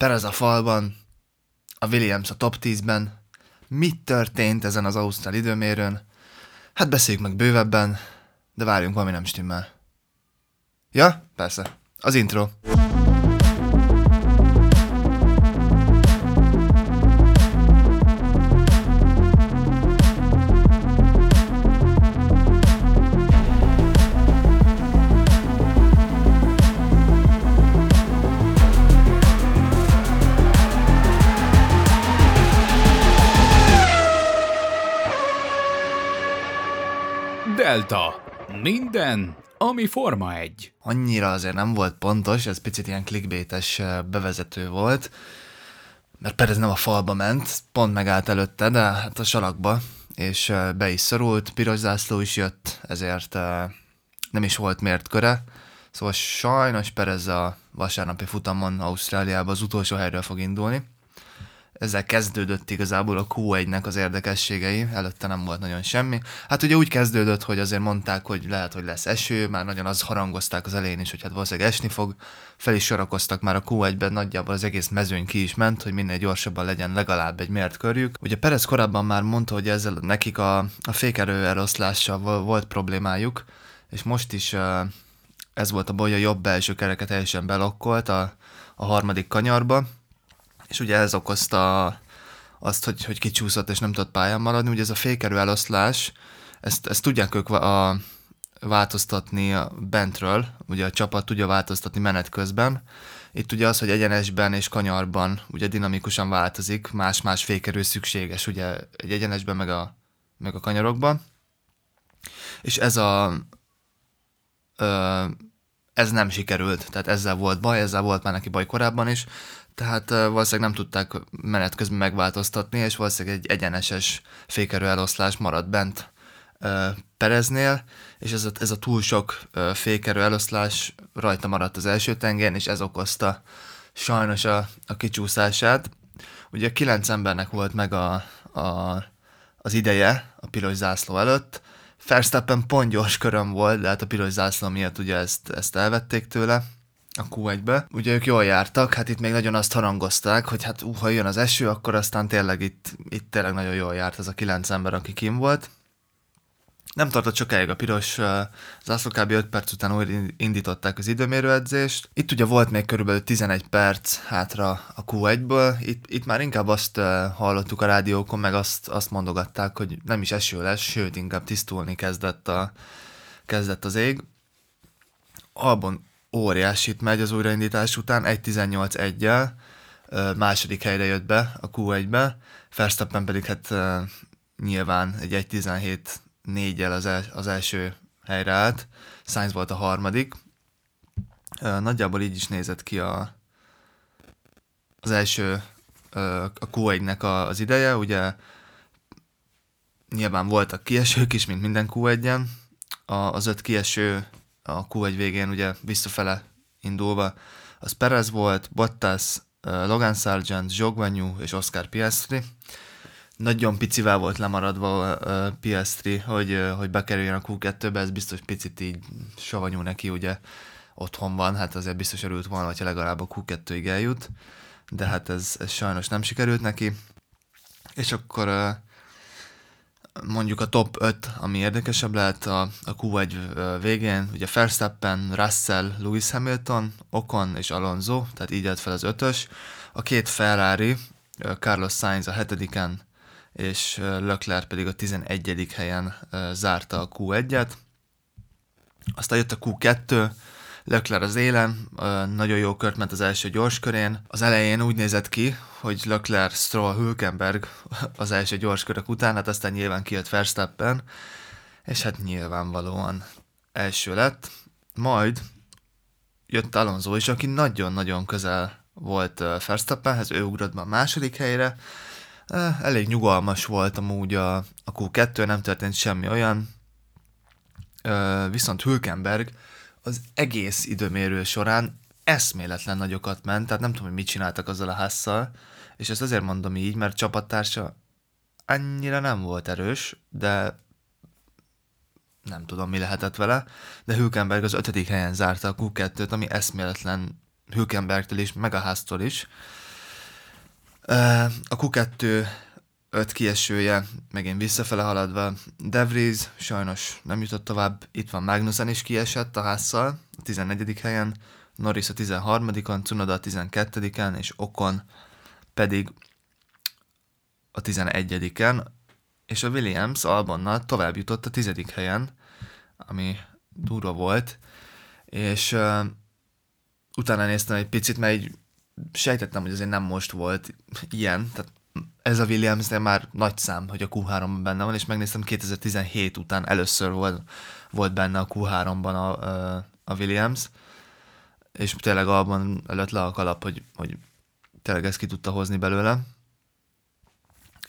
Perez a falban, a Williams a top 10-ben, mit történt ezen az Ausztrál időmérőn? Hát beszéljük meg bővebben, de várjunk, valami nem stimmel. Ja, persze, az intro. Delta. Minden, ami Forma 1. Annyira azért nem volt pontos, ez picit ilyen clickbaites bevezető volt, mert Perez nem a falba ment, pont megállt előtte, de hát a salakba, és be is szorult, piros zászló is jött, ezért nem is volt mért köre, szóval sajnos Perez a vasárnapi futamon Ausztráliában az utolsó helyről fog indulni, ezzel kezdődött igazából a Q1-nek az érdekességei, előtte nem volt nagyon semmi. Hát ugye úgy kezdődött, hogy azért mondták, hogy lehet, hogy lesz eső, már nagyon az harangozták az elején is, hogy hát valószínűleg esni fog. Fel is sorakoztak már a Q1-ben, nagyjából az egész mezőny ki is ment, hogy minél gyorsabban legyen legalább egy mért körjük. Ugye Perez korábban már mondta, hogy ezzel nekik a, a fékerő eloszlással volt problémájuk, és most is ez volt a baj, a jobb belső kereket teljesen belokkolt a, a harmadik kanyarba, és ugye ez okozta azt, hogy, hogy kicsúszott és nem tudott pályán maradni. Ugye ez a fékerő eloszlás, ezt, ezt tudják ők a, változtatni bentről, ugye a csapat tudja változtatni menet közben. Itt ugye az, hogy egyenesben és kanyarban ugye dinamikusan változik, más-más fékerő szükséges, ugye egy egyenesben meg a, meg a kanyarokban. És ez a ö, ez nem sikerült, tehát ezzel volt baj, ezzel volt már neki baj korábban is, tehát valószínűleg nem tudták menet közben megváltoztatni, és valószínűleg egy egyeneses fékerő eloszlás maradt bent Pereznél, és ez a, ez a túl sok fékerő eloszlás rajta maradt az első tengeren, és ez okozta sajnos a, a kicsúszását. Ugye kilenc embernek volt meg a, a, az ideje a piros zászló előtt, Verstappen pont gyors köröm volt, de hát a piros zászló miatt ugye ezt, ezt elvették tőle, a Q1-be. Ugye ők jól jártak, hát itt még nagyon azt harangozták, hogy hát uh, ha jön az eső, akkor aztán tényleg itt, itt tényleg nagyon jól járt az a kilenc ember, aki kim volt. Nem tartott sokáig a piros zászló, kb. 5 perc után újra indították az időmérőedzést. Itt ugye volt még körülbelül 11 perc hátra a Q1-ből, itt, itt már inkább azt hallottuk a rádiókon, meg azt, azt mondogatták, hogy nem is eső lesz, sőt inkább tisztulni kezdett, a, kezdett az ég. Albon óriásit megy az újraindítás után, 1.18-1-jel, második helyre jött be a Q1-be, Verstappen pedig hát nyilván egy 1.17-4-jel az, el, az első helyre állt, Sainz volt a harmadik. Nagyjából így is nézett ki a, az első a Q1-nek az ideje, ugye nyilván voltak kiesők is, mint minden Q1-en, az öt kieső a Q1 végén ugye visszafele indulva, az Perez volt, Bottas, Logan Sargent, Zsogvanyú és Oscar Piastri. Nagyon picivel volt lemaradva uh, Piastri, hogy, uh, hogy bekerüljön a Q2-be, ez biztos picit így savanyú neki, ugye otthon van, hát azért biztos örült volna, hogyha legalább a Q2-ig eljut, de hát ez, ez sajnos nem sikerült neki. És akkor mondjuk a top 5, ami érdekesebb lehet a, a Q1 végén, ugye Verstappen, Russell, Lewis Hamilton, Ocon és Alonso, tehát így állt fel az ötös. A két Ferrari, Carlos Sainz a hetediken, és Leclerc pedig a 11. helyen zárta a Q1-et. Aztán jött a Q2, Leclerc az élen, nagyon jó kört ment az első gyors körén. Az elején úgy nézett ki, hogy Leclerc, Stroll, Hülkenberg az első gyors körök után, hát aztán nyilván kijött Verstappen, és hát nyilvánvalóan első lett. Majd jött Alonso is, aki nagyon-nagyon közel volt Verstappenhez, ő ugrott be a második helyre, elég nyugalmas volt amúgy a, a Q2, nem történt semmi olyan, viszont Hülkenberg az egész időmérő során eszméletlen nagyokat ment, tehát nem tudom, hogy mit csináltak azzal a házzal, és ezt azért mondom így, mert csapattársa annyira nem volt erős, de nem tudom, mi lehetett vele, de Hülkenberg az ötödik helyen zárta a Q2-t, ami eszméletlen Hülkenbergtől is, meg a háztól is, A Q2 öt kiesője, megint visszafele haladva. De Vries sajnos nem jutott tovább, itt van Magnussen is kiesett a házszal, a 14. helyen, Norris a 13-on, Cunoda a 12-en, és Okon pedig a 11-en, és a Williams Albonnal tovább jutott a 10. helyen, ami durva volt, és uh, utána néztem egy picit, mert így sejtettem, hogy azért nem most volt ilyen, tehát ez a williams már nagy szám, hogy a Q3-ban benne van, és megnéztem 2017 után először volt, volt benne a Q3-ban a, a Williams, és tényleg abban előtt le a kalap, hogy, hogy tényleg ezt ki tudta hozni belőle.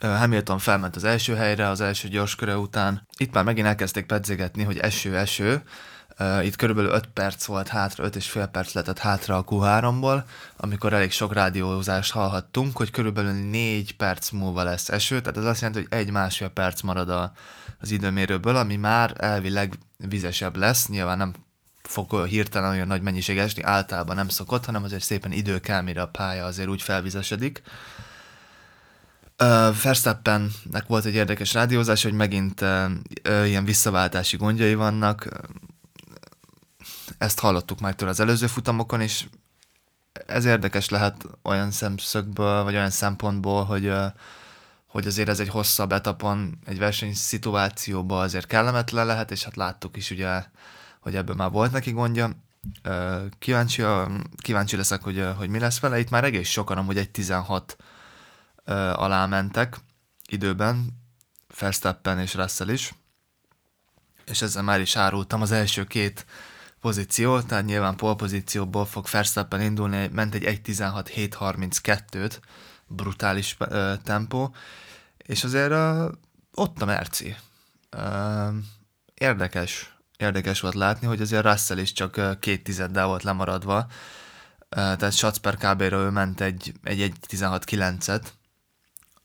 Hamilton felment az első helyre, az első gyorsköre után. Itt már megint elkezdték pedzegetni, hogy eső-eső, Itt körülbelül 5 perc volt hátra, 5 és fél perc lehetett hátra a Q3-ból, amikor elég sok rádiózást hallhattunk, hogy körülbelül 4 perc múlva lesz eső, tehát ez azt jelenti, hogy egy-másfél perc marad a, az időmérőből, ami már elvileg vizesebb lesz, nyilván nem fog hirtelen olyan nagy mennyiség esni, általában nem szokott, hanem azért szépen idő kell, mire a pálya azért úgy felvizesedik. Uh, Verstappennek volt egy érdekes rádiózás, hogy megint uh, uh, ilyen visszaváltási gondjai vannak, ezt hallottuk már tőle az előző futamokon, és ez érdekes lehet olyan szemszögből, vagy olyan szempontból, hogy, hogy azért ez egy hosszabb etapon, egy versenyszituációban azért kellemetlen lehet, és hát láttuk is ugye, hogy ebből már volt neki gondja. Kíváncsi, kíváncsi leszek, hogy, hogy mi lesz vele. Itt már egész sokan amúgy egy 16 alá mentek időben, Verstappen és Russell is, és ezzel már is árultam az első két pozíció, tehát nyilván pole pozícióból fog Verstappen indulni, ment egy 1.16.732-t, brutális uh, tempó, és azért uh, ott a Merci. Uh, érdekes, érdekes volt látni, hogy azért Russell is csak két tizeddel volt lemaradva, uh, tehát Schatz per kb ő ment egy, egy 1.16.9-et,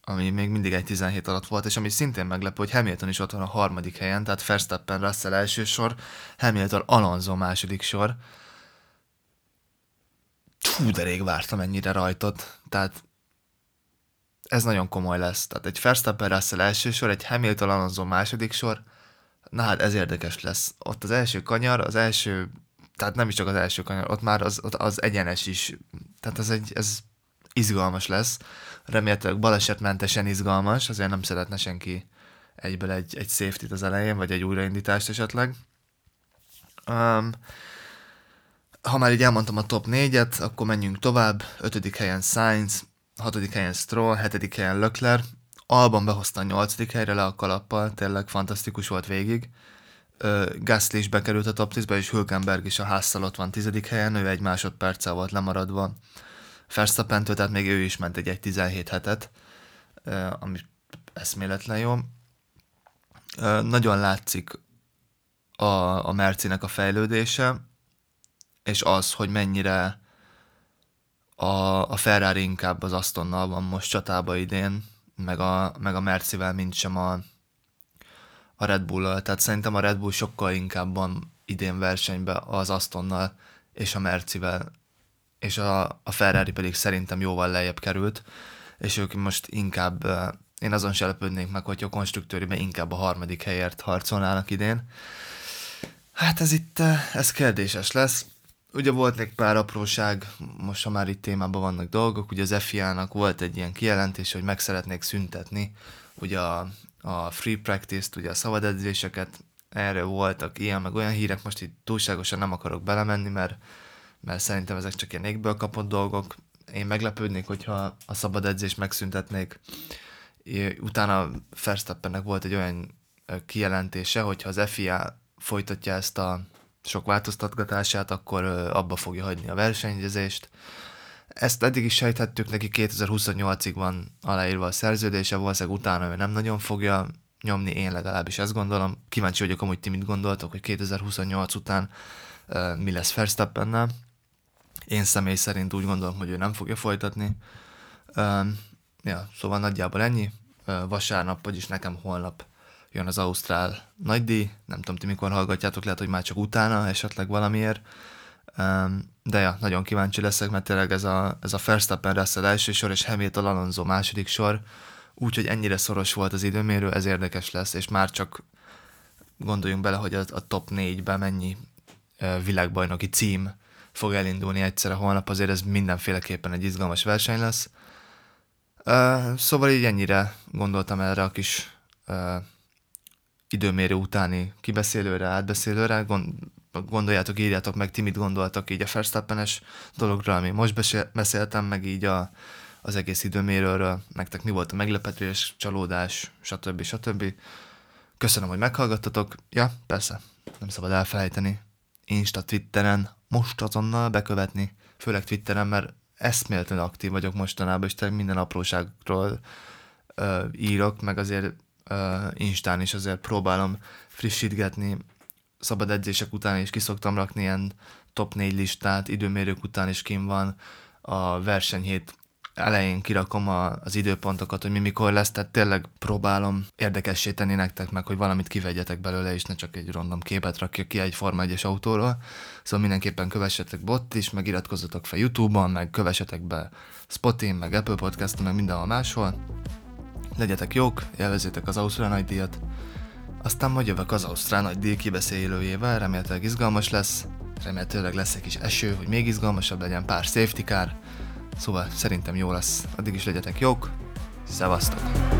ami még mindig egy 17 alatt volt, és ami szintén meglepő, hogy Hamilton is ott van a harmadik helyen, tehát Verstappen Russell első sor, Hamilton Alonso második sor. Hú, de rég vártam ennyire rajtot, tehát ez nagyon komoly lesz. Tehát egy Verstappen Russell első sor, egy Hamilton Alonso második sor, na hát ez érdekes lesz. Ott az első kanyar, az első, tehát nem is csak az első kanyar, ott már az, az egyenes is, tehát ez egy, ez izgalmas lesz remélhetőleg balesetmentesen izgalmas, azért nem szeretne senki egyből egy, egy safety az elején, vagy egy újraindítást esetleg. Um, ha már így elmondtam a top 4-et, akkor menjünk tovább. 5. helyen Sainz, 6. helyen Stroll, 7. helyen Lökler. Alban behozta a 8. helyre le a kalappal, tényleg fantasztikus volt végig. Uh, Gasly is bekerült a top 10-be, és Hülkenberg is a házszal ott van 10. helyen, ő egy másodperccel volt lemaradva verstappen tehát még ő is ment egy 1.17 hetet, ami eszméletlen jó. Nagyon látszik a, a Mercinek a fejlődése, és az, hogy mennyire a, a Ferrari inkább az Astonnal van most csatába idén, meg a, meg a Mercivel, mint sem a, a Red bull Tehát szerintem a Red Bull sokkal inkább van idén versenyben az Astonnal és a Mercivel, és a, a Ferrari pedig szerintem jóval lejjebb került, és ők most inkább, én azon se lepődnék meg, hogy a konstruktőriben inkább a harmadik helyért harcolnának idén. Hát ez itt, ez kérdéses lesz. Ugye volt még pár apróság, most ha már itt témában vannak dolgok, ugye az FIA-nak volt egy ilyen kijelentés, hogy meg szeretnék szüntetni ugye a, a free practice-t, ugye a szabad edzéseket, erre voltak ilyen, meg olyan hírek, most itt túlságosan nem akarok belemenni, mert mert szerintem ezek csak ilyen égből kapott dolgok. Én meglepődnék, hogyha a szabad edzést megszüntetnék. Utána Verstappennek volt egy olyan kijelentése, hogyha az FIA folytatja ezt a sok változtatgatását, akkor abba fogja hagyni a versenyzést. Ezt eddig is sejthettük, neki 2028-ig van aláírva a szerződése, valószínűleg utána ő nem nagyon fogja nyomni, én legalábbis ezt gondolom. Kíváncsi vagyok, amúgy ti mit gondoltok, hogy 2028 után mi lesz Verstappennel. Én személy szerint úgy gondolom, hogy ő nem fogja folytatni. Uh, ja, szóval nagyjából ennyi. Uh, vasárnap, vagyis nekem holnap jön az Ausztrál nagydíj. Nem tudom, ti mikor hallgatjátok, lehet, hogy már csak utána, esetleg valamiért. De ja, nagyon kíváncsi leszek, mert tényleg ez a, ez a Verstappen az első sor, és Hamilton Alonso második sor, úgyhogy ennyire szoros volt az időmérő, ez érdekes lesz, és már csak gondoljunk bele, hogy a, a top 4-ben mennyi világbajnoki cím fog elindulni egyszerre holnap, azért ez mindenféleképpen egy izgalmas verseny lesz. Uh, szóval így ennyire gondoltam erre a kis uh, időmérő utáni kibeszélőre, átbeszélőre. Gond, gondoljátok, írjátok meg, ti mit gondoltak így a Verstappenes dologra, ami most beszéltem, meg így a, az egész időmérőről, nektek mi volt a meglepetés, csalódás, stb. stb. Köszönöm, hogy meghallgattatok. Ja, persze, nem szabad elfelejteni. Insta, Twitteren, most azonnal bekövetni, főleg Twitteren, mert eszméletlenül aktív vagyok mostanában, és minden apróságról uh, írok, meg azért uh, Instán is azért próbálom frissítgetni, szabad edzések után is kiszoktam rakni ilyen top 4 listát, időmérők után is kim van, a versenyhét elején kirakom a, az időpontokat, hogy mi mikor lesz, tehát tényleg próbálom érdekessé tenni nektek meg, hogy valamit kivegyetek belőle, és ne csak egy random képet rakja ki egy Forma 1 autóról. Szóval mindenképpen kövessetek bot is, meg iratkozzatok fel YouTube-on, meg kövessetek be Spotin, meg Apple Podcast-on, meg mindenhol máshol. Legyetek jók, élvezzétek az Ausztrál nagy. Aztán majd jövök az Ausztrál nagy díj kibeszélőjével, remélhetőleg izgalmas lesz, remélhetőleg lesz egy kis eső, hogy még izgalmasabb legyen, pár safety car, Szóval szerintem jó lesz. Addig is legyetek jók. Szevasztok!